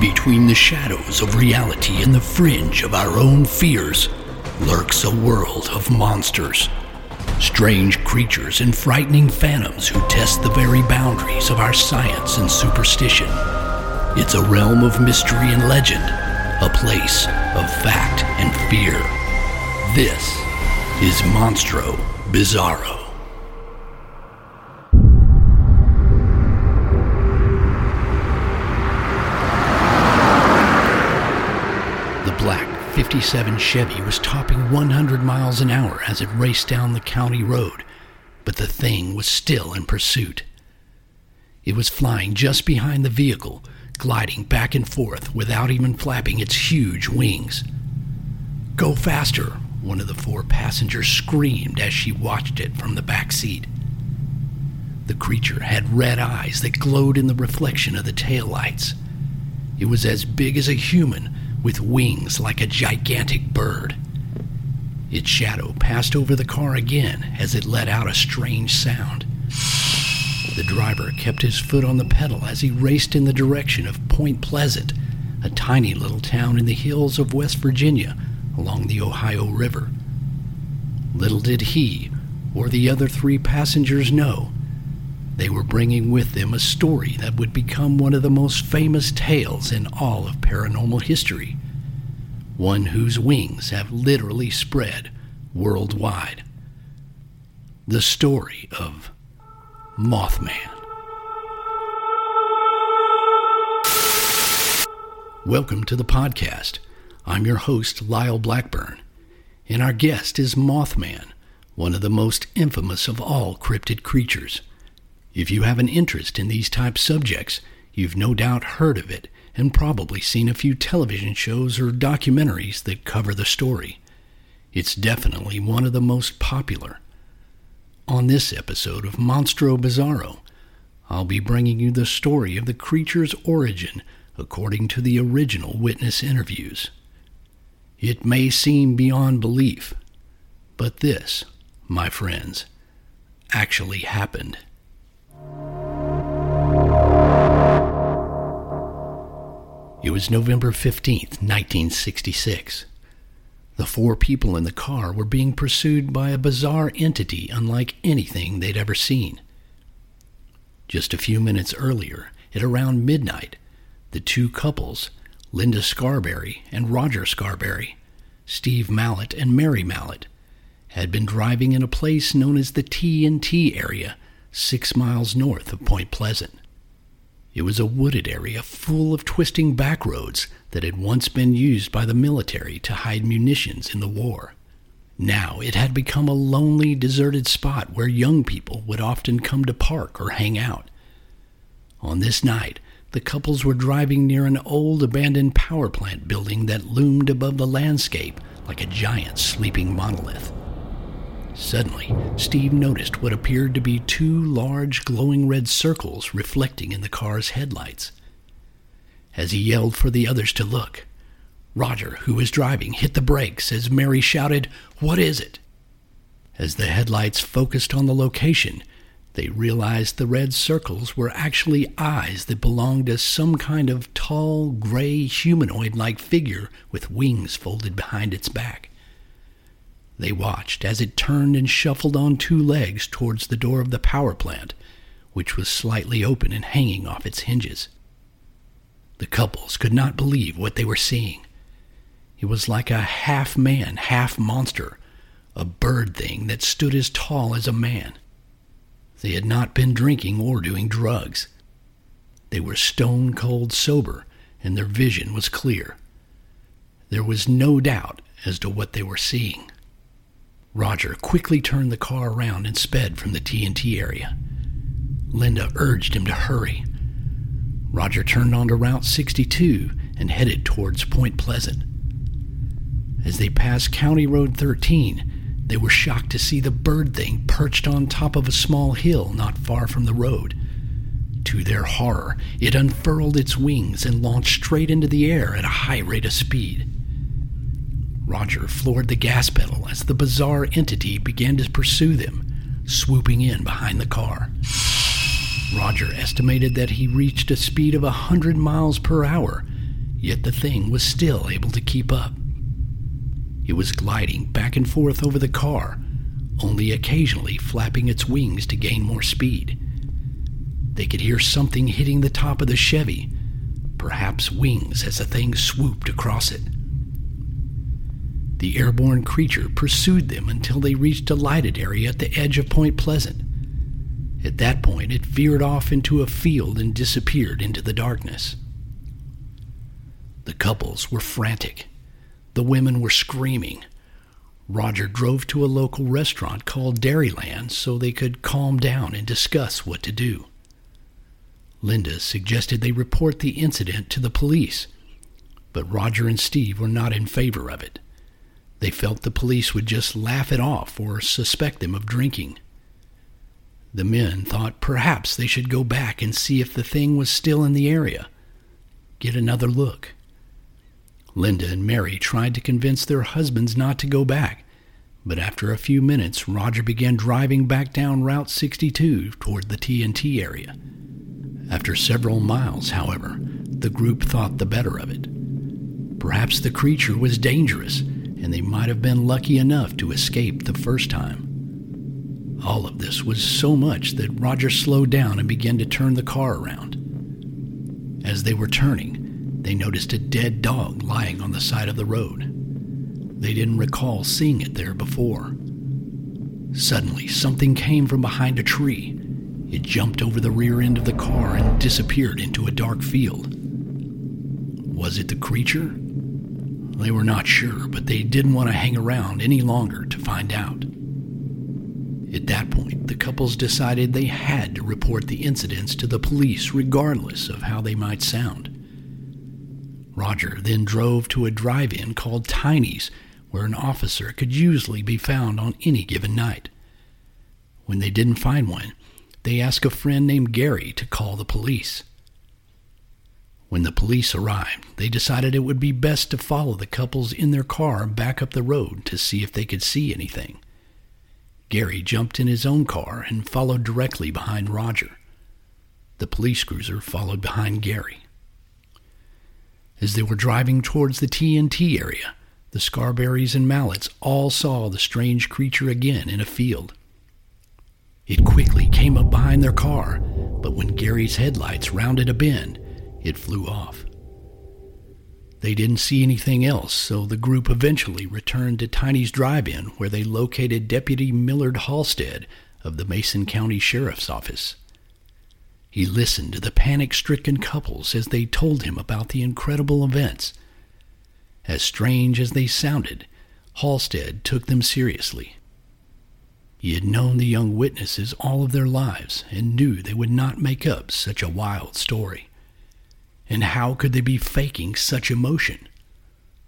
Between the shadows of reality and the fringe of our own fears lurks a world of monsters. Strange creatures and frightening phantoms who test the very boundaries of our science and superstition. It's a realm of mystery and legend, a place of fact and fear. This is Monstro Bizarro. 57 Chevy was topping 100 miles an hour as it raced down the county road, but the thing was still in pursuit. It was flying just behind the vehicle, gliding back and forth without even flapping its huge wings. Go faster, one of the four passengers screamed as she watched it from the back seat. The creature had red eyes that glowed in the reflection of the taillights. It was as big as a human, with wings like a gigantic bird. Its shadow passed over the car again as it let out a strange sound. The driver kept his foot on the pedal as he raced in the direction of Point Pleasant, a tiny little town in the hills of West Virginia along the Ohio River. Little did he or the other three passengers know they were bringing with them a story that would become one of the most famous tales in all of paranormal history. One whose wings have literally spread worldwide. The story of Mothman. Welcome to the podcast. I'm your host, Lyle Blackburn, and our guest is Mothman, one of the most infamous of all cryptid creatures. If you have an interest in these type subjects, you've no doubt heard of it and probably seen a few television shows or documentaries that cover the story. It's definitely one of the most popular. On this episode of Monstro Bizarro, I'll be bringing you the story of the creature's origin according to the original witness interviews. It may seem beyond belief, but this, my friends, actually happened. Was November 15th, 1966. The four people in the car were being pursued by a bizarre entity unlike anything they'd ever seen. Just a few minutes earlier, at around midnight, the two couples, Linda Scarberry and Roger Scarberry, Steve Mallette and Mary Mallette, had been driving in a place known as the T&T area, six miles north of Point Pleasant. It was a wooded area full of twisting back roads that had once been used by the military to hide munitions in the war. Now it had become a lonely, deserted spot where young people would often come to park or hang out. On this night, the couples were driving near an old abandoned power plant building that loomed above the landscape like a giant sleeping monolith. Suddenly, Steve noticed what appeared to be two large glowing red circles reflecting in the car's headlights. As he yelled for the others to look, Roger, who was driving, hit the brakes as Mary shouted, What is it? As the headlights focused on the location, they realized the red circles were actually eyes that belonged to some kind of tall, gray, humanoid like figure with wings folded behind its back. They watched as it turned and shuffled on two legs towards the door of the power plant, which was slightly open and hanging off its hinges. The couples could not believe what they were seeing. It was like a half man, half monster, a bird thing that stood as tall as a man. They had not been drinking or doing drugs. They were stone cold sober, and their vision was clear. There was no doubt as to what they were seeing. Roger quickly turned the car around and sped from the TNT area. Linda urged him to hurry. Roger turned onto Route 62 and headed towards Point Pleasant. As they passed County Road 13, they were shocked to see the bird thing perched on top of a small hill not far from the road. To their horror, it unfurled its wings and launched straight into the air at a high rate of speed. Roger floored the gas pedal as the bizarre entity began to pursue them, swooping in behind the car. Roger estimated that he reached a speed of a 100 miles per hour, yet the thing was still able to keep up. It was gliding back and forth over the car, only occasionally flapping its wings to gain more speed. They could hear something hitting the top of the Chevy, perhaps wings as the thing swooped across it. The airborne creature pursued them until they reached a lighted area at the edge of Point Pleasant. At that point, it veered off into a field and disappeared into the darkness. The couples were frantic. The women were screaming. Roger drove to a local restaurant called Dairyland so they could calm down and discuss what to do. Linda suggested they report the incident to the police, but Roger and Steve were not in favor of it. They felt the police would just laugh it off or suspect them of drinking. The men thought perhaps they should go back and see if the thing was still in the area. Get another look. Linda and Mary tried to convince their husbands not to go back, but after a few minutes, Roger began driving back down Route 62 toward the TNT area. After several miles, however, the group thought the better of it. Perhaps the creature was dangerous and they might have been lucky enough to escape the first time. All of this was so much that Roger slowed down and began to turn the car around. As they were turning, they noticed a dead dog lying on the side of the road. They didn't recall seeing it there before. Suddenly, something came from behind a tree. It jumped over the rear end of the car and disappeared into a dark field. Was it the creature? They were not sure, but they didn't want to hang around any longer to find out. At that point, the couples decided they had to report the incidents to the police regardless of how they might sound. Roger then drove to a drive in called Tiny's, where an officer could usually be found on any given night. When they didn't find one, they asked a friend named Gary to call the police. When the police arrived, they decided it would be best to follow the couples in their car back up the road to see if they could see anything. Gary jumped in his own car and followed directly behind Roger. The police cruiser followed behind Gary. As they were driving towards the TNT area, the Scarberries and Mallettes all saw the strange creature again in a field. It quickly came up behind their car, but when Gary's headlights rounded a bend, it flew off. They didn't see anything else, so the group eventually returned to Tiny's Drive In, where they located Deputy Millard Halstead of the Mason County Sheriff's Office. He listened to the panic stricken couples as they told him about the incredible events. As strange as they sounded, Halstead took them seriously. He had known the young witnesses all of their lives and knew they would not make up such a wild story. And how could they be faking such emotion?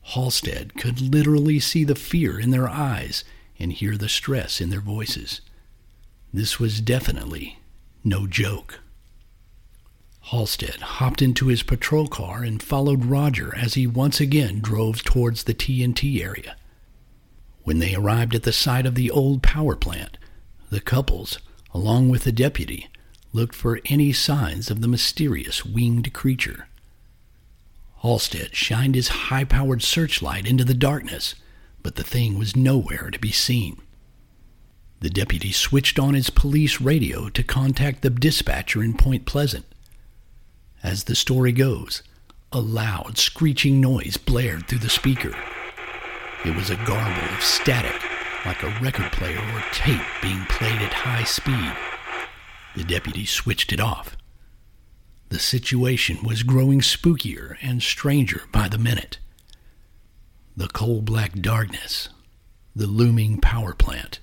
Halstead could literally see the fear in their eyes and hear the stress in their voices. This was definitely no joke. Halstead hopped into his patrol car and followed Roger as he once again drove towards the TNT area. When they arrived at the site of the old power plant, the couples, along with the deputy, looked for any signs of the mysterious winged creature. Halstead shined his high powered searchlight into the darkness, but the thing was nowhere to be seen. The deputy switched on his police radio to contact the dispatcher in Point Pleasant. As the story goes, a loud, screeching noise blared through the speaker. It was a garble of static, like a record player or tape being played at high speed. The deputy switched it off. The situation was growing spookier and stranger by the minute. The coal black darkness the looming power plant,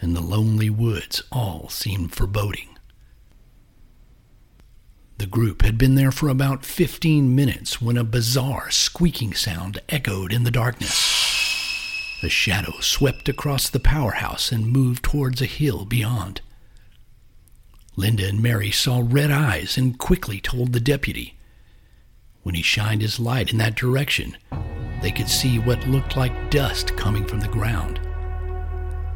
and the lonely woods all seemed foreboding. The group had been there for about 15 minutes when a bizarre squeaking sound echoed in the darkness. A shadow swept across the powerhouse and moved towards a hill beyond. Linda and Mary saw red eyes and quickly told the deputy. When he shined his light in that direction, they could see what looked like dust coming from the ground.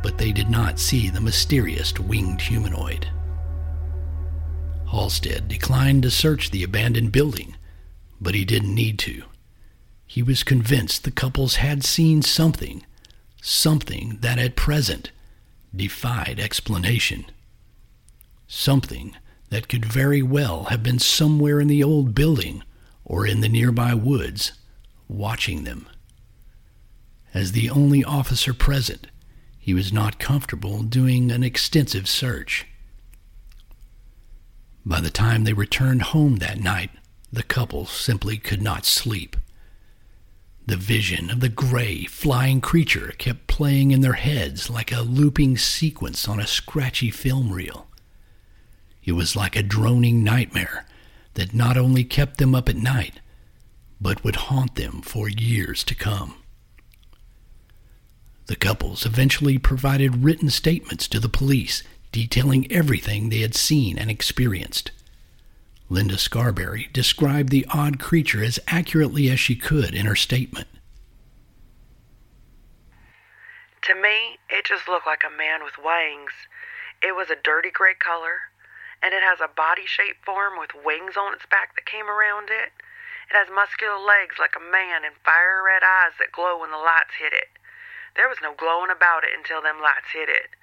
But they did not see the mysterious winged humanoid. Halstead declined to search the abandoned building, but he didn't need to. He was convinced the couples had seen something, something that at present defied explanation. Something that could very well have been somewhere in the old building or in the nearby woods, watching them. As the only officer present, he was not comfortable doing an extensive search. By the time they returned home that night, the couple simply could not sleep. The vision of the gray, flying creature kept playing in their heads like a looping sequence on a scratchy film reel. It was like a droning nightmare that not only kept them up at night, but would haunt them for years to come. The couples eventually provided written statements to the police detailing everything they had seen and experienced. Linda Scarberry described the odd creature as accurately as she could in her statement. To me, it just looked like a man with wings. It was a dirty gray color, and it has a body shaped form with wings on its back that came around it. It has muscular legs like a man and fire red eyes that glow when the lights hit it. There was no glowing about it until them lights hit it.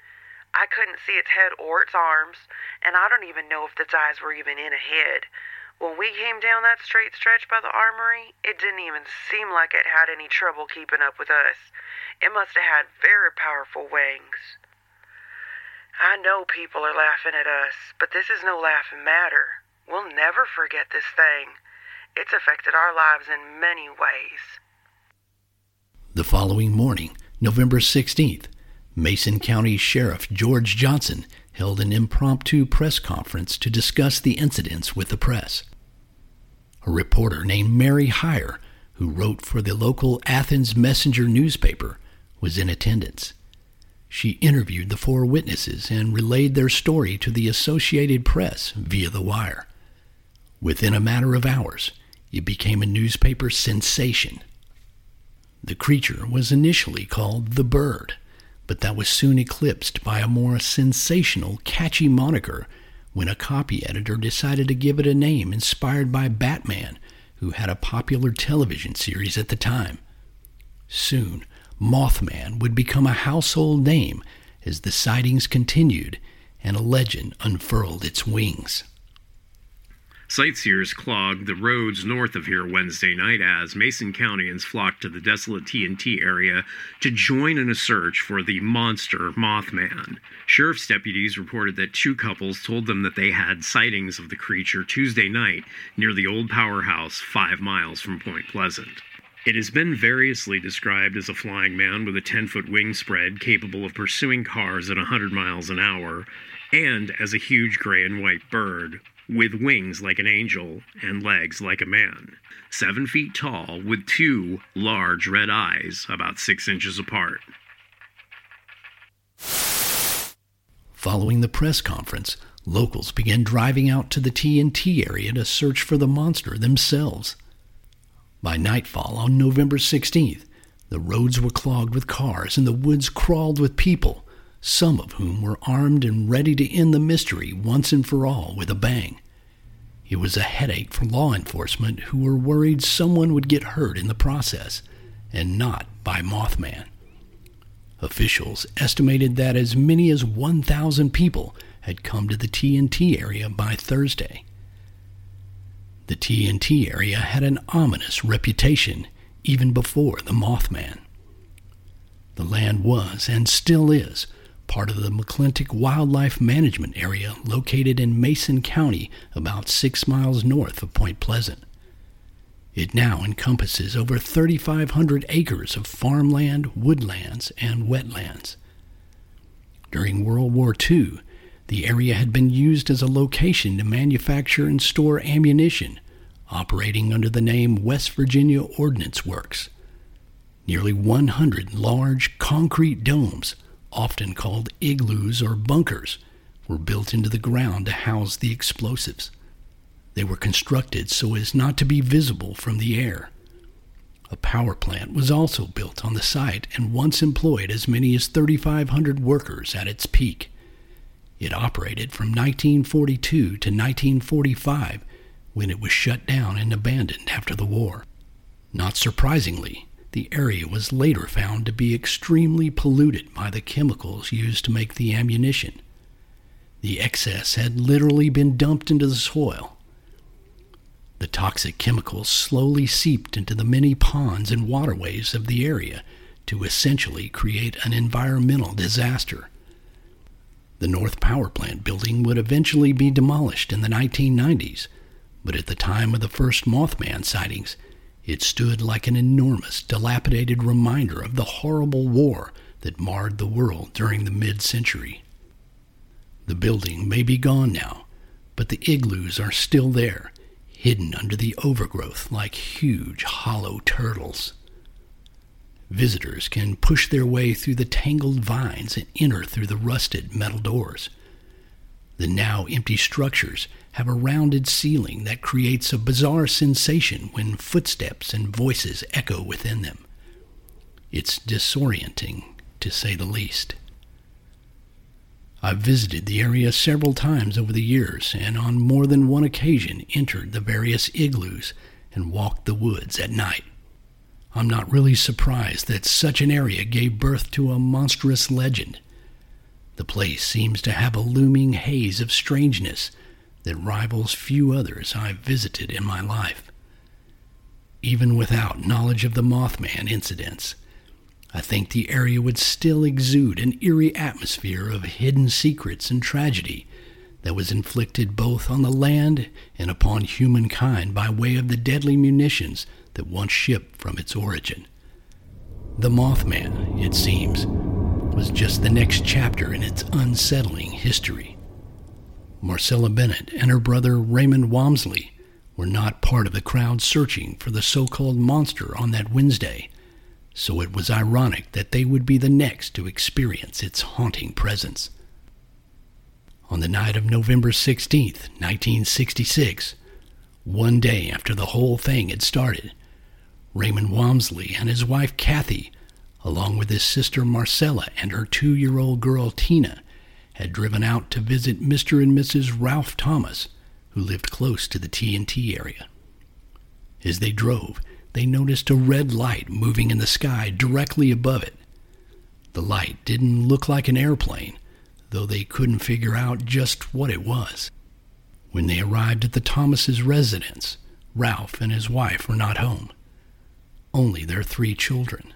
I couldn't see its head or its arms, and I don't even know if its eyes were even in a head. When we came down that straight stretch by the armory, it didn't even seem like it had any trouble keeping up with us. It must have had very powerful wings. I know people are laughing at us, but this is no laughing matter. We'll never forget this thing. It's affected our lives in many ways. The following morning, November 16th, Mason County Sheriff George Johnson held an impromptu press conference to discuss the incidents with the press. A reporter named Mary Hyre, who wrote for the local Athens Messenger newspaper, was in attendance. She interviewed the four witnesses and relayed their story to the Associated Press via the wire. Within a matter of hours, it became a newspaper sensation. The creature was initially called the Bird but that was soon eclipsed by a more sensational, catchy moniker when a copy editor decided to give it a name inspired by Batman, who had a popular television series at the time. Soon, Mothman would become a household name as the sightings continued and a legend unfurled its wings. Sightseers clogged the roads north of here Wednesday night as Mason Countyans flocked to the desolate TNT area to join in a search for the monster Mothman. Sheriff's deputies reported that two couples told them that they had sightings of the creature Tuesday night near the old powerhouse five miles from Point Pleasant. It has been variously described as a flying man with a 10 foot wingspread capable of pursuing cars at 100 miles an hour, and as a huge gray and white bird with wings like an angel and legs like a man, seven feet tall, with two large red eyes about six inches apart. Following the press conference, locals began driving out to the TNT area to search for the monster themselves. By nightfall on November 16th, the roads were clogged with cars and the woods crawled with people some of whom were armed and ready to end the mystery once and for all with a bang. It was a headache for law enforcement who were worried someone would get hurt in the process, and not by Mothman. Officials estimated that as many as 1,000 people had come to the TNT area by Thursday. The TNT area had an ominous reputation even before the Mothman. The land was, and still is, part of the McClintic Wildlife Management Area located in Mason County, about six miles north of Point Pleasant. It now encompasses over 3,500 acres of farmland, woodlands, and wetlands. During World War II, the area had been used as a location to manufacture and store ammunition, operating under the name West Virginia Ordnance Works. Nearly 100 large concrete domes, often called igloos or bunkers, were built into the ground to house the explosives. They were constructed so as not to be visible from the air. A power plant was also built on the site and once employed as many as 3,500 workers at its peak. It operated from 1942 to 1945 when it was shut down and abandoned after the war. Not surprisingly, the area was later found to be extremely polluted by the chemicals used to make the ammunition. The excess had literally been dumped into the soil. The toxic chemicals slowly seeped into the many ponds and waterways of the area to essentially create an environmental disaster. The North Power Plant building would eventually be demolished in the 1990s, but at the time of the first Mothman sightings, it stood like an enormous, dilapidated reminder of the horrible war that marred the world during the mid century. The building may be gone now, but the igloos are still there, hidden under the overgrowth like huge hollow turtles. Visitors can push their way through the tangled vines and enter through the rusted metal doors. The now empty structures have a rounded ceiling that creates a bizarre sensation when footsteps and voices echo within them. It's disorienting, to say the least. I've visited the area several times over the years and on more than one occasion entered the various igloos and walked the woods at night. I'm not really surprised that such an area gave birth to a monstrous legend. The place seems to have a looming haze of strangeness that rivals few others I've visited in my life. Even without knowledge of the Mothman incidents, I think the area would still exude an eerie atmosphere of hidden secrets and tragedy that was inflicted both on the land and upon humankind by way of the deadly munitions that once shipped from its origin. The Mothman, it seems, was just the next chapter in its unsettling history. Marcella Bennett and her brother Raymond Wamsley were not part of the crowd searching for the so called monster on that Wednesday so it was ironic that they would be the next to experience its haunting presence. On the night of November 16th, 1966, one day after the whole thing had started, Raymond Wamsley and his wife Kathy, along with his sister Marcella and her two year old girl Tina, had driven out to visit Mr. and Mrs. Ralph Thomas, who lived close to the TNT area. As they drove, they noticed a red light moving in the sky directly above it. The light didn't look like an airplane, though they couldn't figure out just what it was. When they arrived at the Thomases' residence, Ralph and his wife were not home. Only their three children.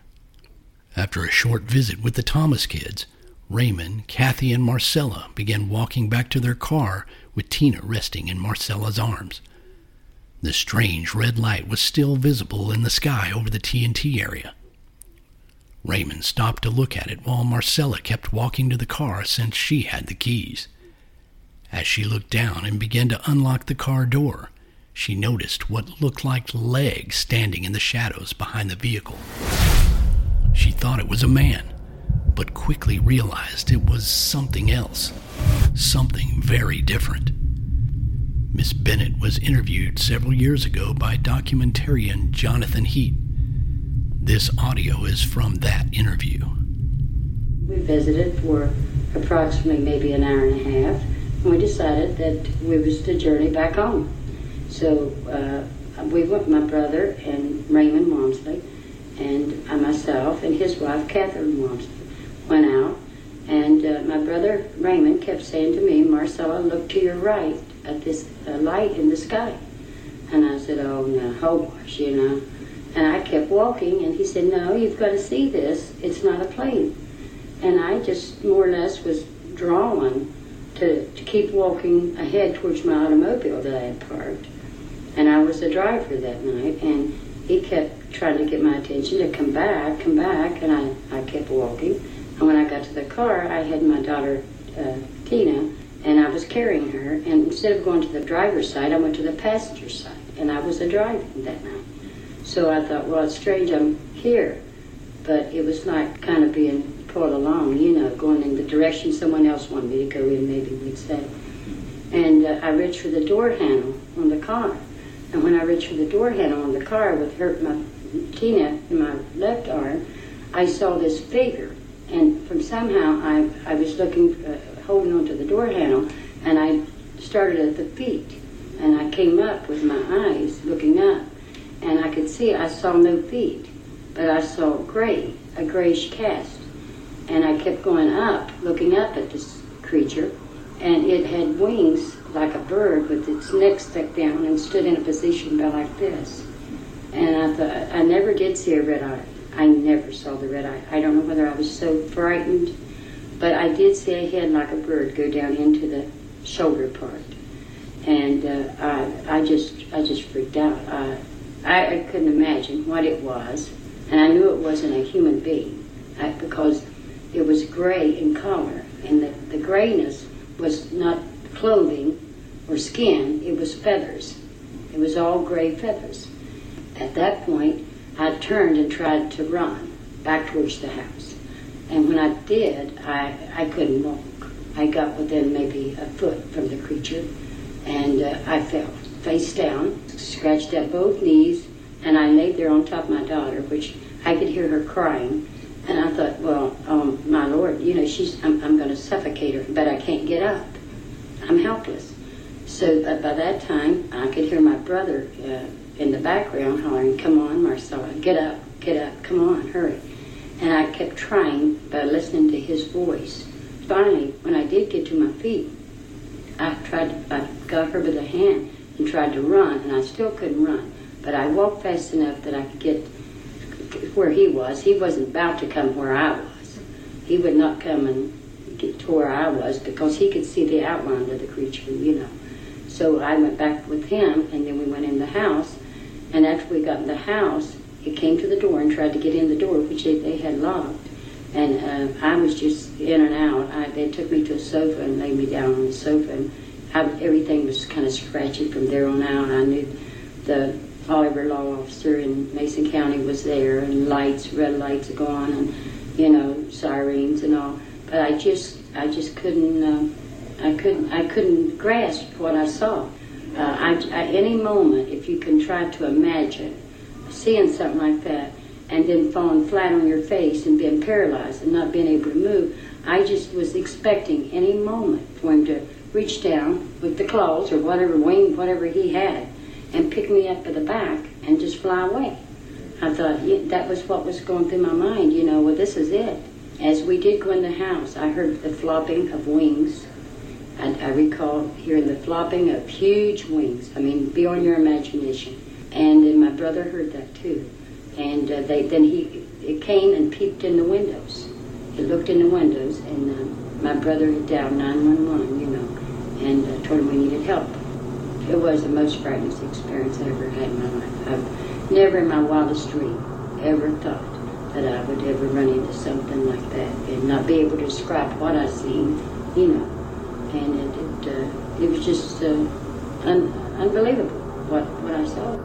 After a short visit with the Thomas kids, Raymond, Kathy, and Marcella began walking back to their car with Tina resting in Marcella's arms. The strange red light was still visible in the sky over the TNT area. Raymond stopped to look at it while Marcella kept walking to the car since she had the keys. As she looked down and began to unlock the car door, she noticed what looked like legs standing in the shadows behind the vehicle. She thought it was a man, but quickly realized it was something else, something very different. Miss Bennett was interviewed several years ago by documentarian Jonathan Heat. This audio is from that interview. We visited for approximately maybe an hour and a half, and we decided that we was to journey back home. So uh, we went, my brother and Raymond Wamsley, and I myself and his wife Catherine Wamsley went out, and uh, my brother Raymond kept saying to me, Marcella, look to your right at this uh, light in the sky. And I said, oh, no, hogwash, you know. And I kept walking, and he said, no, you've got to see this. It's not a plane. And I just more or less was drawn to, to keep walking ahead towards my automobile that I had parked. And I was the driver that night, and he kept trying to get my attention to come back, come back, and I, I kept walking. And when I got to the car, I had my daughter, uh, Tina, and I was carrying her. And instead of going to the driver's side, I went to the passenger side, and I was the driver that night. So I thought, well, it's strange I'm here, but it was like kind of being pulled along, you know, going in the direction someone else wanted me to go in, maybe we'd say. And uh, I reached for the door handle on the car. And when I reached for the door handle on the car with her, my Tina in my left arm, I saw this figure. And from somehow I, I was looking, uh, holding onto the door handle, and I started at the feet. And I came up with my eyes looking up, and I could see I saw no feet, but I saw gray, a grayish cast. And I kept going up, looking up at this creature, and it had wings like a bird with its neck stuck down and stood in a position about like this. And I thought, I never did see a red eye. I never saw the red eye. I don't know whether I was so frightened, but I did see a head like a bird go down into the shoulder part. And uh, I, I just, I just freaked out. I, I, I couldn't imagine what it was, and I knew it wasn't a human being I, because it was gray in color, and the, the grayness was not clothing or skin, it was feathers. It was all gray feathers. At that point, I turned and tried to run back towards the house. And when I did, I, I couldn't walk. I got within maybe a foot from the creature, and uh, I fell face down, scratched at both knees, and I laid there on top of my daughter, which I could hear her crying. And I thought, well, um, my Lord, you know, she's, I'm, I'm going to suffocate her, but I can't get up. I'm helpless. So uh, by that time, I could hear my brother uh, in the background hollering, Come on, Marcella, get up, get up, come on, hurry. And I kept trying by listening to his voice. Finally, when I did get to my feet, I tried to, I got her by the hand and tried to run, and I still couldn't run. But I walked fast enough that I could get where he was. He wasn't about to come where I was. He would not come and get to where I was because he could see the outline of the creature, you know. So I went back with him, and then we went in the house. And after we got in the house, he came to the door and tried to get in the door, which they, they had locked. And uh, I was just in and out. I, they took me to a sofa and laid me down on the sofa, and I, everything was kind of scratchy from there on out. I knew the Oliver law officer in Mason County was there, and lights, red lights gone, and you know sirens and all. But I just, I just couldn't, uh, I couldn't, I couldn't grasp what I saw. Uh, I, I, any moment, if you can try to imagine seeing something like that, and then falling flat on your face and being paralyzed and not being able to move, I just was expecting any moment for him to reach down with the claws or whatever wing, whatever he had, and pick me up by the back and just fly away. I thought yeah, that was what was going through my mind, you know, well, this is it. As we did go in the house, I heard the flopping of wings. And I recall hearing the flopping of huge wings. I mean, beyond your imagination. And then my brother heard that too. And uh, they, then he it came and peeped in the windows. He looked in the windows, and uh, my brother had dialed 911, you know, and uh, told him we needed help. It was the most frightening experience I ever had in my life. I've never in my wildest dream ever thought that I would ever run into something like that and not be able to describe what I seen, you know. And it, it, uh, it was just uh, un- unbelievable what, what I saw.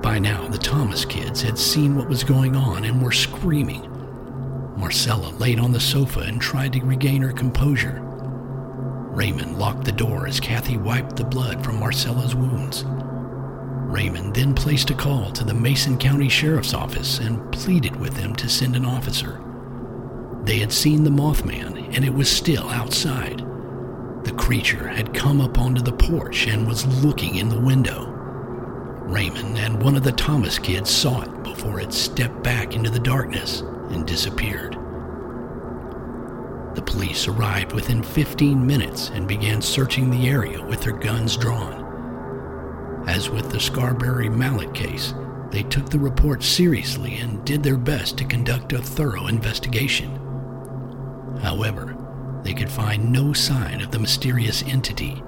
By now, the Thomas kids had seen what was going on and were screaming. Marcella laid on the sofa and tried to regain her composure. Raymond locked the door as Kathy wiped the blood from Marcella's wounds. Raymond then placed a call to the Mason County Sheriff's Office and pleaded with them to send an officer. They had seen the Mothman and it was still outside. The creature had come up onto the porch and was looking in the window. Raymond and one of the Thomas kids saw it before it stepped back into the darkness and disappeared. The police arrived within 15 minutes and began searching the area with their guns drawn. As with the Scarberry Mallette case, they took the report seriously and did their best to conduct a thorough investigation. However, they could find no sign of the mysterious entity.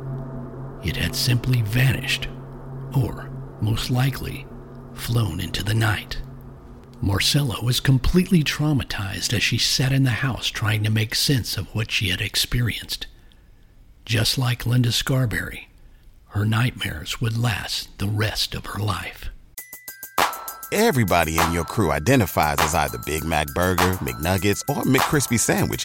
it had simply vanished, or, most likely, flown into the night. Marcella was completely traumatized as she sat in the house trying to make sense of what she had experienced. Just like Linda Scarberry, her nightmares would last the rest of her life. Everybody in your crew identifies as either Big Mac Burger, McNuggets, or McCrispy Sandwich,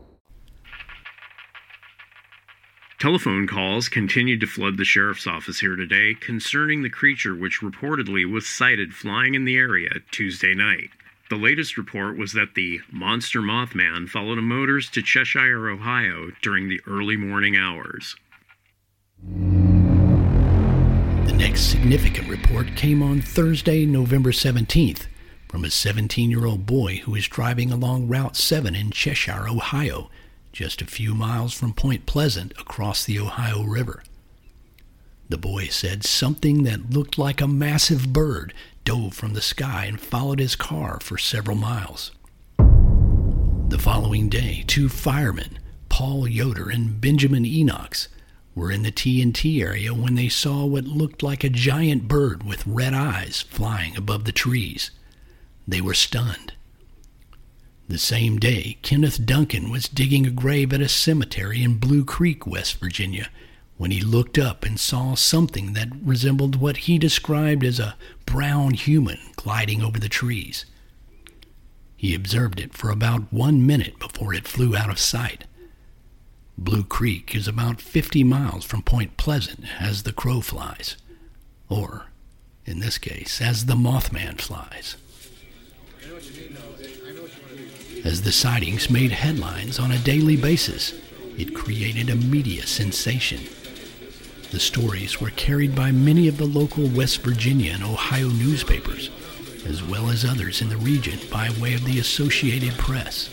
Telephone calls continued to flood the sheriff's office here today concerning the creature which reportedly was sighted flying in the area Tuesday night. The latest report was that the monster Mothman followed a motorist to Cheshire, Ohio during the early morning hours. The next significant report came on Thursday, November 17th, from a 17 year old boy who was driving along Route 7 in Cheshire, Ohio, just a few miles from Point Pleasant across the Ohio River. The boy said something that looked like a massive bird dove from the sky and followed his car for several miles. The following day, two firemen, Paul Yoder and Benjamin Enochs, were in the TNT area when they saw what looked like a giant bird with red eyes flying above the trees. They were stunned. The same day, Kenneth Duncan was digging a grave at a cemetery in Blue Creek, West Virginia, when he looked up and saw something that resembled what he described as a brown human gliding over the trees. He observed it for about one minute before it flew out of sight. Blue Creek is about 50 miles from Point Pleasant as the crow flies, or, in this case, as the Mothman flies. As the sightings made headlines on a daily basis, it created a media sensation. The stories were carried by many of the local West Virginia and Ohio newspapers, as well as others in the region by way of the Associated Press.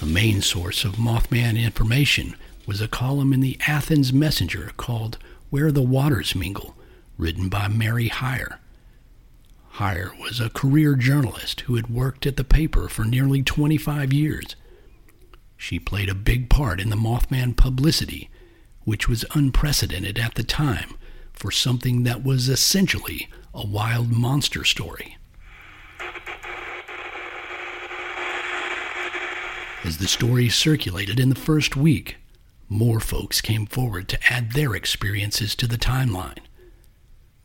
A main source of Mothman information was a column in the Athens Messenger called Where the Waters Mingle, written by Mary Hyre. Hyre was a career journalist who had worked at the paper for nearly 25 years. She played a big part in the Mothman publicity, which was unprecedented at the time for something that was essentially a wild monster story. As the story circulated in the first week, more folks came forward to add their experiences to the timeline.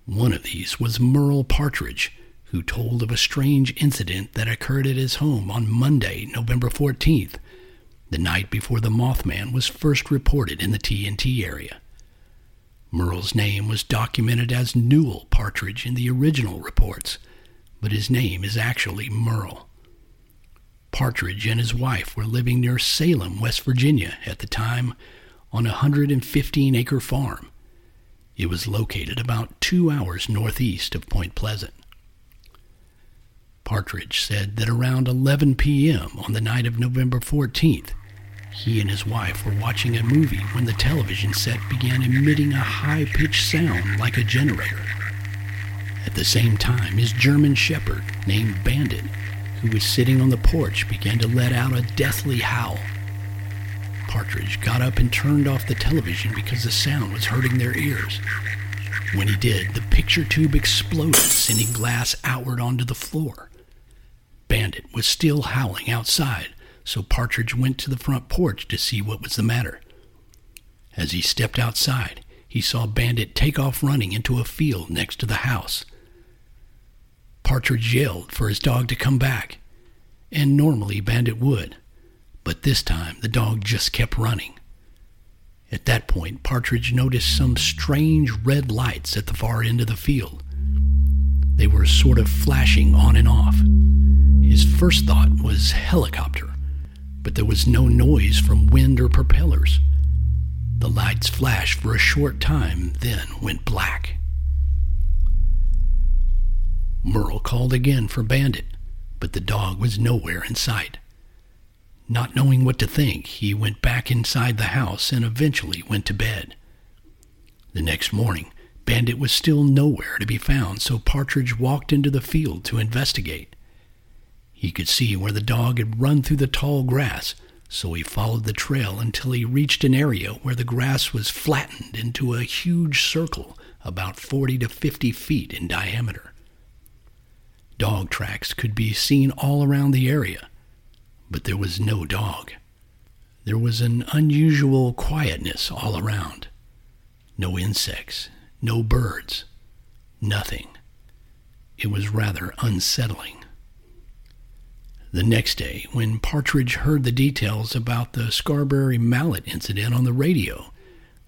One of these was Merle Partridge, who told of a strange incident that occurred at his home on Monday, November 14th, the night before the Mothman was first reported in the TNT area. Merle's name was documented as Newell Partridge in the original reports, but his name is actually Merle. Partridge and his wife were living near Salem, West Virginia at the time on a 115 acre farm. It was located about two hours northeast of Point Pleasant. Partridge said that around 11 p.m. on the night of November 14th, he and his wife were watching a movie when the television set began emitting a high pitched sound like a generator. At the same time, his German shepherd, named Bandit, who was sitting on the porch, began to let out a deathly howl. Partridge got up and turned off the television because the sound was hurting their ears. When he did, the picture tube exploded, sending glass outward onto the floor. Bandit was still howling outside, so Partridge went to the front porch to see what was the matter. As he stepped outside, he saw Bandit take off running into a field next to the house. Partridge yelled for his dog to come back, and normally Bandit would, but this time the dog just kept running. At that point, Partridge noticed some strange red lights at the far end of the field. They were sort of flashing on and off. His first thought was helicopter, but there was no noise from wind or propellers. The lights flashed for a short time, then went black. Merle called again for Bandit, but the dog was nowhere in sight. Not knowing what to think, he went back inside the house and eventually went to bed. The next morning, Bandit was still nowhere to be found, so Partridge walked into the field to investigate. He could see where the dog had run through the tall grass, so he followed the trail until he reached an area where the grass was flattened into a huge circle about 40 to 50 feet in diameter. Dog tracks could be seen all around the area, but there was no dog. There was an unusual quietness all around. No insects, no birds, nothing. It was rather unsettling. The next day, when Partridge heard the details about the Scarberry Mallette incident on the radio,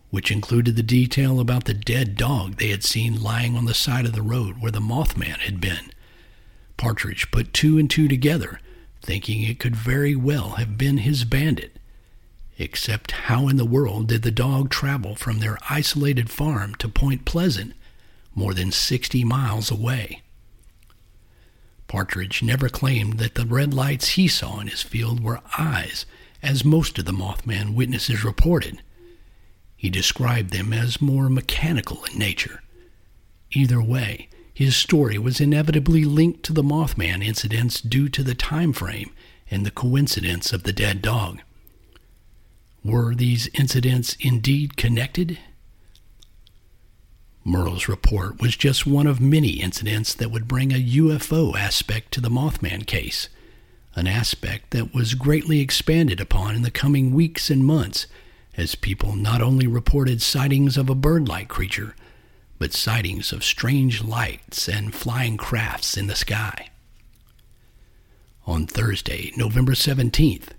which included the detail about the dead dog they had seen lying on the side of the road where the Mothman had been, Partridge put two and two together thinking it could very well have been his bandit. Except how in the world did the dog travel from their isolated farm to Point Pleasant, more than 60 miles away? Partridge never claimed that the red lights he saw in his field were eyes, as most of the Mothman witnesses reported. He described them as more mechanical in nature. Either way, his story was inevitably linked to the Mothman incidents due to the time frame and the coincidence of the dead dog. Were these incidents indeed connected? Merle's report was just one of many incidents that would bring a UFO aspect to the Mothman case, an aspect that was greatly expanded upon in the coming weeks and months as people not only reported sightings of a bird like creature, but sightings of strange lights and flying crafts in the sky. On Thursday, November 17th,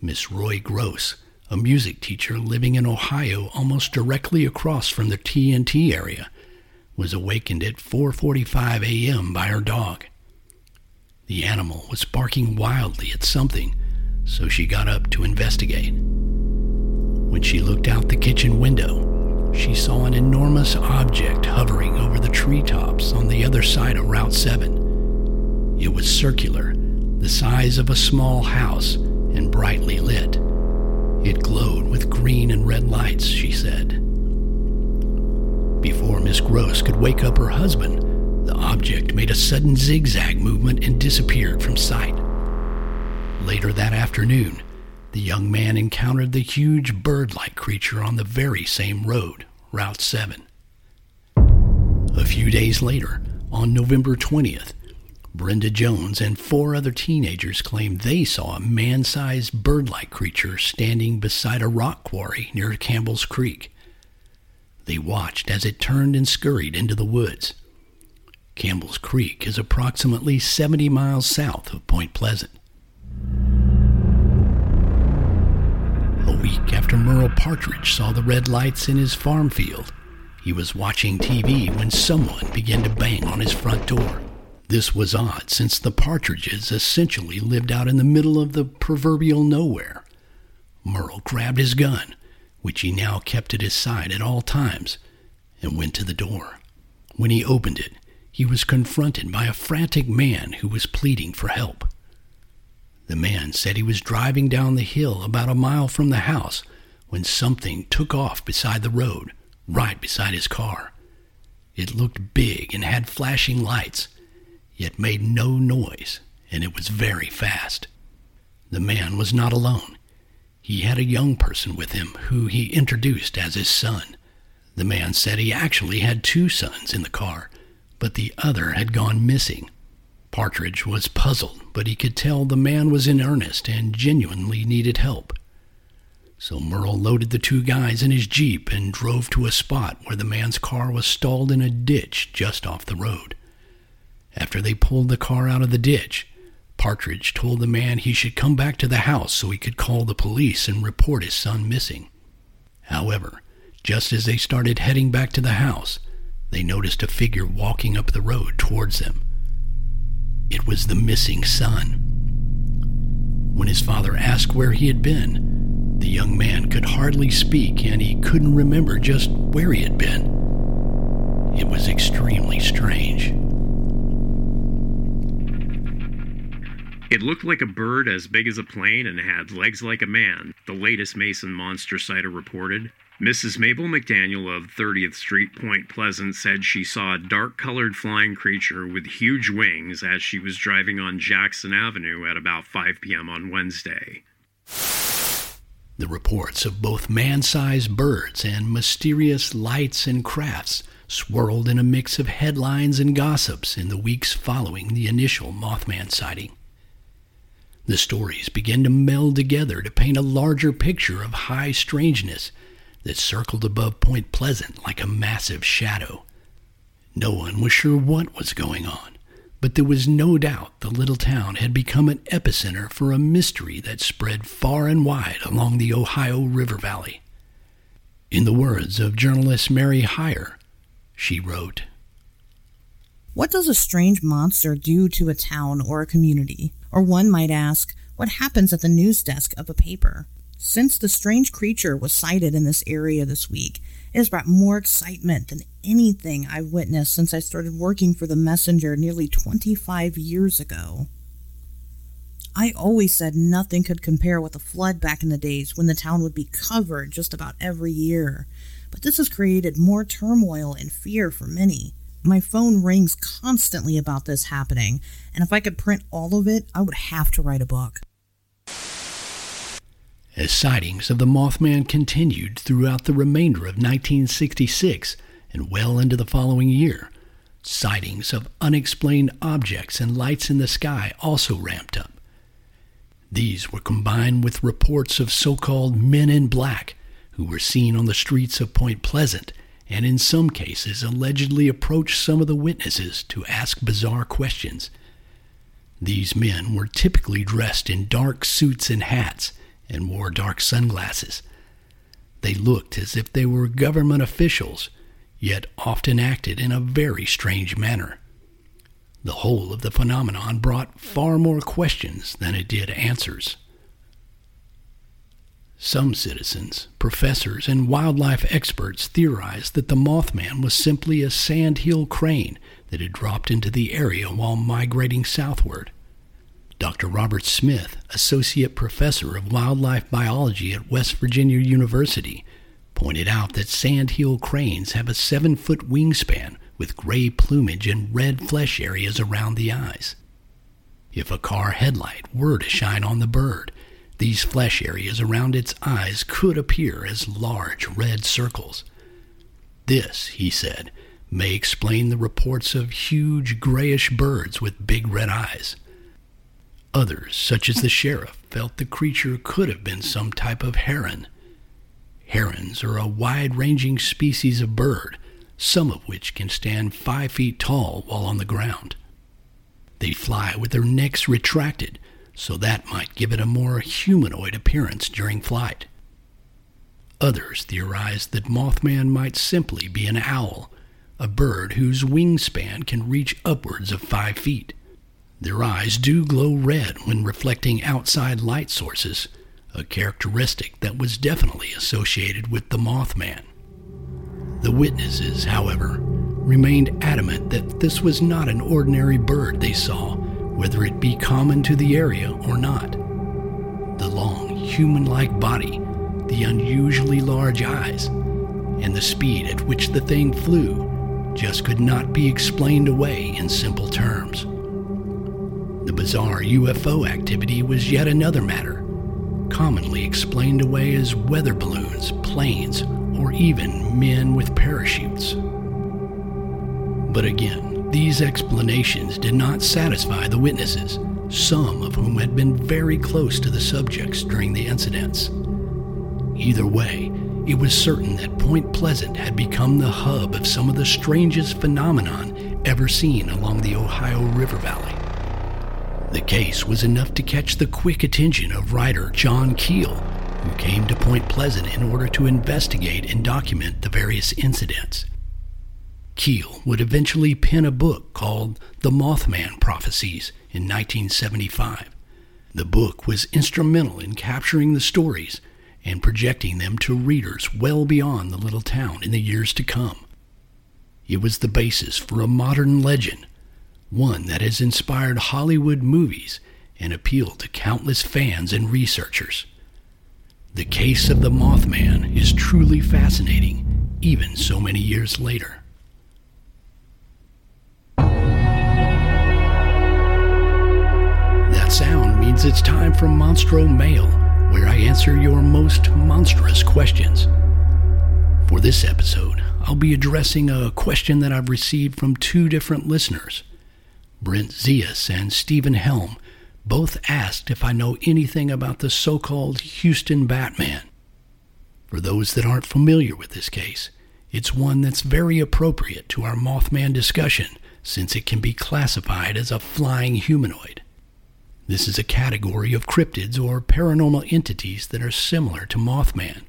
Miss Roy Gross, a music teacher living in Ohio almost directly across from the TNT area, was awakened at 4:45 a.m. by her dog. The animal was barking wildly at something, so she got up to investigate. When she looked out the kitchen window, she saw an enormous object hovering over the treetops on the other side of Route 7. It was circular, the size of a small house, and brightly lit. It glowed with green and red lights, she said. Before Miss Gross could wake up her husband, the object made a sudden zigzag movement and disappeared from sight. Later that afternoon, the young man encountered the huge bird like creature on the very same road, Route 7. A few days later, on November 20th, Brenda Jones and four other teenagers claimed they saw a man sized bird like creature standing beside a rock quarry near Campbell's Creek. They watched as it turned and scurried into the woods. Campbell's Creek is approximately 70 miles south of Point Pleasant. A week after Merle Partridge saw the red lights in his farm field, he was watching TV when someone began to bang on his front door. This was odd since the Partridges essentially lived out in the middle of the proverbial nowhere. Merle grabbed his gun, which he now kept at his side at all times, and went to the door. When he opened it, he was confronted by a frantic man who was pleading for help. The man said he was driving down the hill about a mile from the house when something took off beside the road, right beside his car. It looked big and had flashing lights, yet made no noise, and it was very fast. The man was not alone. He had a young person with him who he introduced as his son. The man said he actually had two sons in the car, but the other had gone missing Partridge was puzzled, but he could tell the man was in earnest and genuinely needed help. So Merle loaded the two guys in his Jeep and drove to a spot where the man's car was stalled in a ditch just off the road. After they pulled the car out of the ditch, Partridge told the man he should come back to the house so he could call the police and report his son missing. However, just as they started heading back to the house, they noticed a figure walking up the road towards them. It was the missing son. When his father asked where he had been, the young man could hardly speak and he couldn't remember just where he had been. It was extremely strange. It looked like a bird as big as a plane and had legs like a man, the latest Mason monster sighter reported. Mrs. Mabel McDaniel of 30th Street, Point Pleasant, said she saw a dark colored flying creature with huge wings as she was driving on Jackson Avenue at about 5 p.m. on Wednesday. The reports of both man sized birds and mysterious lights and crafts swirled in a mix of headlines and gossips in the weeks following the initial Mothman sighting. The stories began to meld together to paint a larger picture of high strangeness that circled above Point Pleasant like a massive shadow. No one was sure what was going on, but there was no doubt the little town had become an epicenter for a mystery that spread far and wide along the Ohio River Valley. In the words of journalist Mary Hyre, she wrote, What does a strange monster do to a town or a community? Or one might ask, what happens at the news desk of a paper? Since the strange creature was sighted in this area this week, it has brought more excitement than anything I've witnessed since I started working for the Messenger nearly 25 years ago. I always said nothing could compare with the flood back in the days when the town would be covered just about every year, but this has created more turmoil and fear for many. My phone rings constantly about this happening, and if I could print all of it, I would have to write a book. As sightings of the Mothman continued throughout the remainder of 1966 and well into the following year, sightings of unexplained objects and lights in the sky also ramped up. These were combined with reports of so called men in black who were seen on the streets of Point Pleasant and in some cases allegedly approached some of the witnesses to ask bizarre questions. These men were typically dressed in dark suits and hats and wore dark sunglasses. They looked as if they were government officials, yet often acted in a very strange manner. The whole of the phenomenon brought far more questions than it did answers. Some citizens, professors, and wildlife experts theorized that the Mothman was simply a sandhill crane that had dropped into the area while migrating southward. Dr. Robert Smith, Associate Professor of Wildlife Biology at West Virginia University, pointed out that sandhill cranes have a seven foot wingspan with gray plumage and red flesh areas around the eyes. If a car headlight were to shine on the bird, these flesh areas around its eyes could appear as large red circles. This, he said, may explain the reports of huge grayish birds with big red eyes. Others, such as the sheriff, felt the creature could have been some type of heron. Herons are a wide ranging species of bird, some of which can stand five feet tall while on the ground. They fly with their necks retracted, so that might give it a more humanoid appearance during flight. Others theorized that Mothman might simply be an owl, a bird whose wingspan can reach upwards of five feet. Their eyes do glow red when reflecting outside light sources, a characteristic that was definitely associated with the Mothman. The witnesses, however, remained adamant that this was not an ordinary bird they saw, whether it be common to the area or not. The long, human like body, the unusually large eyes, and the speed at which the thing flew just could not be explained away in simple terms. The bizarre UFO activity was yet another matter, commonly explained away as weather balloons, planes, or even men with parachutes. But again, these explanations did not satisfy the witnesses, some of whom had been very close to the subjects during the incidents. Either way, it was certain that Point Pleasant had become the hub of some of the strangest phenomenon ever seen along the Ohio River Valley. The case was enough to catch the quick attention of writer John Keel, who came to Point Pleasant in order to investigate and document the various incidents. Keel would eventually pen a book called The Mothman Prophecies in 1975. The book was instrumental in capturing the stories and projecting them to readers well beyond the little town in the years to come. It was the basis for a modern legend one that has inspired Hollywood movies and appealed to countless fans and researchers. The case of the Mothman is truly fascinating, even so many years later. Sound means it's time for Monstro Mail, where I answer your most monstrous questions. For this episode, I'll be addressing a question that I've received from two different listeners. Brent Zias and Stephen Helm both asked if I know anything about the so called Houston Batman. For those that aren't familiar with this case, it's one that's very appropriate to our Mothman discussion since it can be classified as a flying humanoid. This is a category of cryptids or paranormal entities that are similar to Mothman.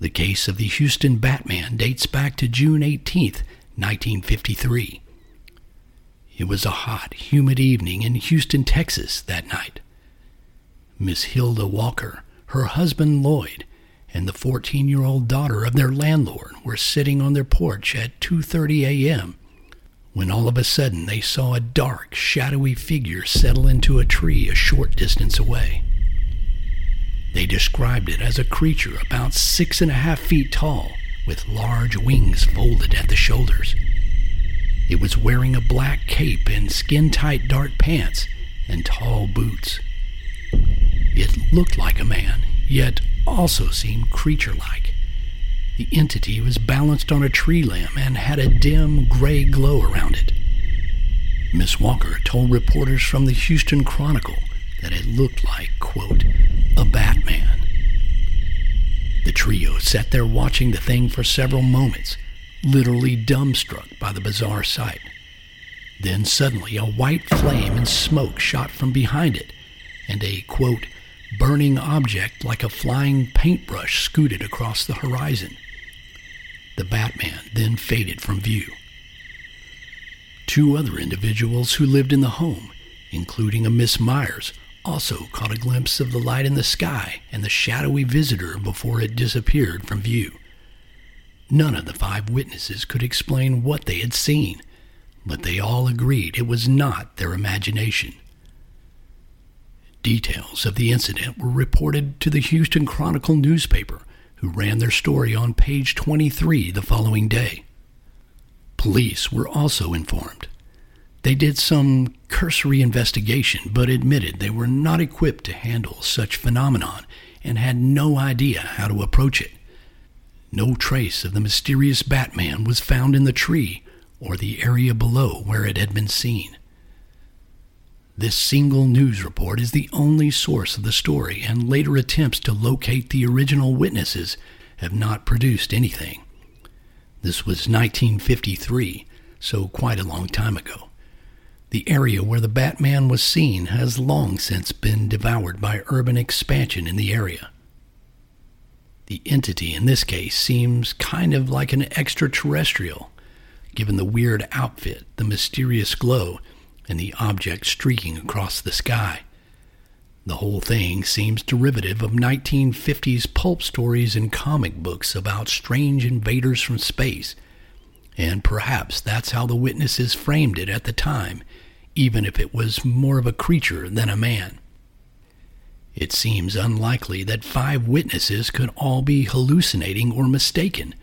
The case of the Houston Batman dates back to June 18, 1953. It was a hot, humid evening in Houston, Texas that night. Miss Hilda Walker, her husband Lloyd, and the 14-year-old daughter of their landlord were sitting on their porch at 2:30 a.m. when all of a sudden they saw a dark, shadowy figure settle into a tree a short distance away. They described it as a creature about six and a half feet tall, with large wings folded at the shoulders. It was wearing a black cape and skin tight dark pants and tall boots. It looked like a man, yet also seemed creature like. The entity was balanced on a tree limb and had a dim gray glow around it. Miss Walker told reporters from the Houston Chronicle that it looked like, quote, a Batman. The trio sat there watching the thing for several moments literally dumbstruck by the bizarre sight. Then suddenly a white flame and smoke shot from behind it, and a, quote, burning object like a flying paintbrush scooted across the horizon. The Batman then faded from view. Two other individuals who lived in the home, including a Miss Myers, also caught a glimpse of the light in the sky and the shadowy visitor before it disappeared from view. None of the five witnesses could explain what they had seen, but they all agreed it was not their imagination. Details of the incident were reported to the Houston Chronicle newspaper, who ran their story on page 23 the following day. Police were also informed. They did some cursory investigation, but admitted they were not equipped to handle such phenomenon and had no idea how to approach it. No trace of the mysterious Batman was found in the tree or the area below where it had been seen. This single news report is the only source of the story, and later attempts to locate the original witnesses have not produced anything. This was 1953, so quite a long time ago. The area where the Batman was seen has long since been devoured by urban expansion in the area. The entity in this case seems kind of like an extraterrestrial, given the weird outfit, the mysterious glow, and the object streaking across the sky. The whole thing seems derivative of 1950s pulp stories and comic books about strange invaders from space, and perhaps that's how the witnesses framed it at the time, even if it was more of a creature than a man. It seems unlikely that five witnesses could all be hallucinating or mistaken,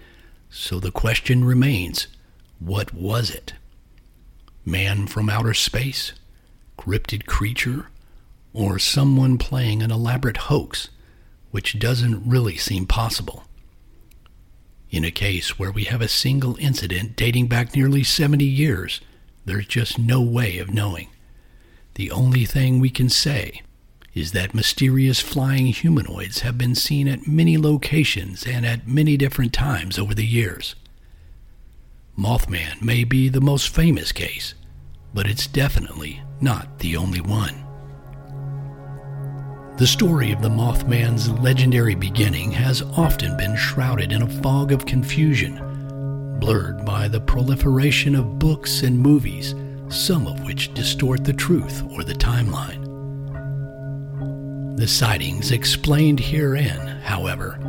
so the question remains what was it? Man from outer space? Cryptid creature? Or someone playing an elaborate hoax, which doesn't really seem possible? In a case where we have a single incident dating back nearly 70 years, there's just no way of knowing. The only thing we can say is that mysterious flying humanoids have been seen at many locations and at many different times over the years. Mothman may be the most famous case, but it's definitely not the only one. The story of the Mothman's legendary beginning has often been shrouded in a fog of confusion, blurred by the proliferation of books and movies, some of which distort the truth or the timeline. The sightings explained herein, however,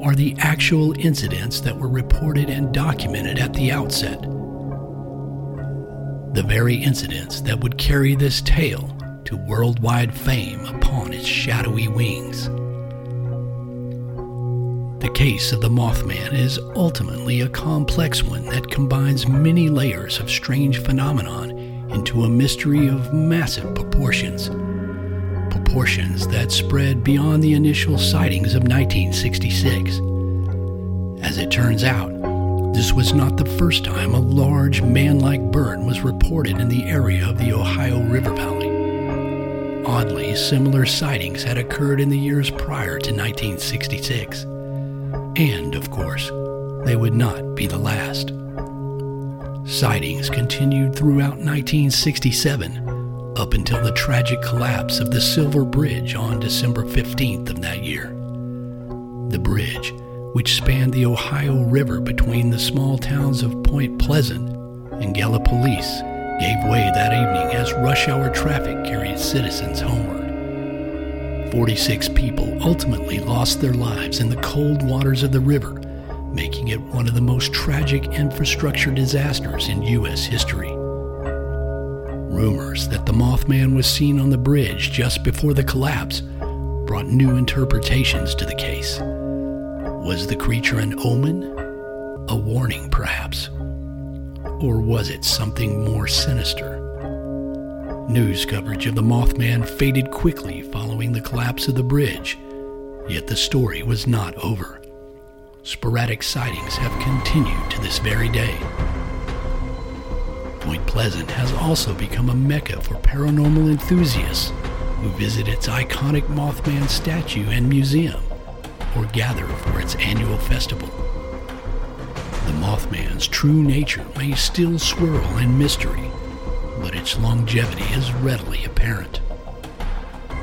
are the actual incidents that were reported and documented at the outset. The very incidents that would carry this tale to worldwide fame upon its shadowy wings. The case of the Mothman is ultimately a complex one that combines many layers of strange phenomenon into a mystery of massive proportions. Proportions that spread beyond the initial sightings of 1966. As it turns out, this was not the first time a large man like bird was reported in the area of the Ohio River Valley. Oddly, similar sightings had occurred in the years prior to 1966. And, of course, they would not be the last. Sightings continued throughout 1967 up until the tragic collapse of the Silver Bridge on December 15th of that year. The bridge, which spanned the Ohio River between the small towns of Point Pleasant and Gallipolis, gave way that evening as rush hour traffic carried citizens homeward. 46 people ultimately lost their lives in the cold waters of the river, making it one of the most tragic infrastructure disasters in U.S. history. Rumors that the Mothman was seen on the bridge just before the collapse brought new interpretations to the case. Was the creature an omen? A warning, perhaps? Or was it something more sinister? News coverage of the Mothman faded quickly following the collapse of the bridge, yet the story was not over. Sporadic sightings have continued to this very day. Pleasant has also become a mecca for paranormal enthusiasts who visit its iconic Mothman statue and museum or gather for its annual festival. The Mothman's true nature may still swirl in mystery, but its longevity is readily apparent.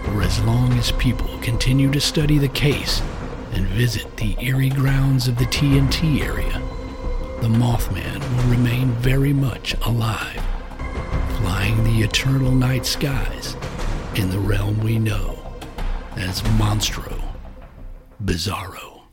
For as long as people continue to study the case and visit the eerie grounds of the TNT area, the Mothman will remain very much alive, flying the eternal night skies in the realm we know as Monstro Bizarro.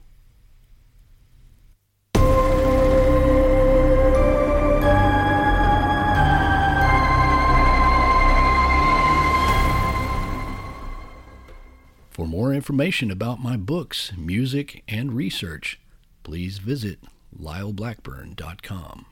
For more information about my books, music, and research, please visit lyleblackburn.com.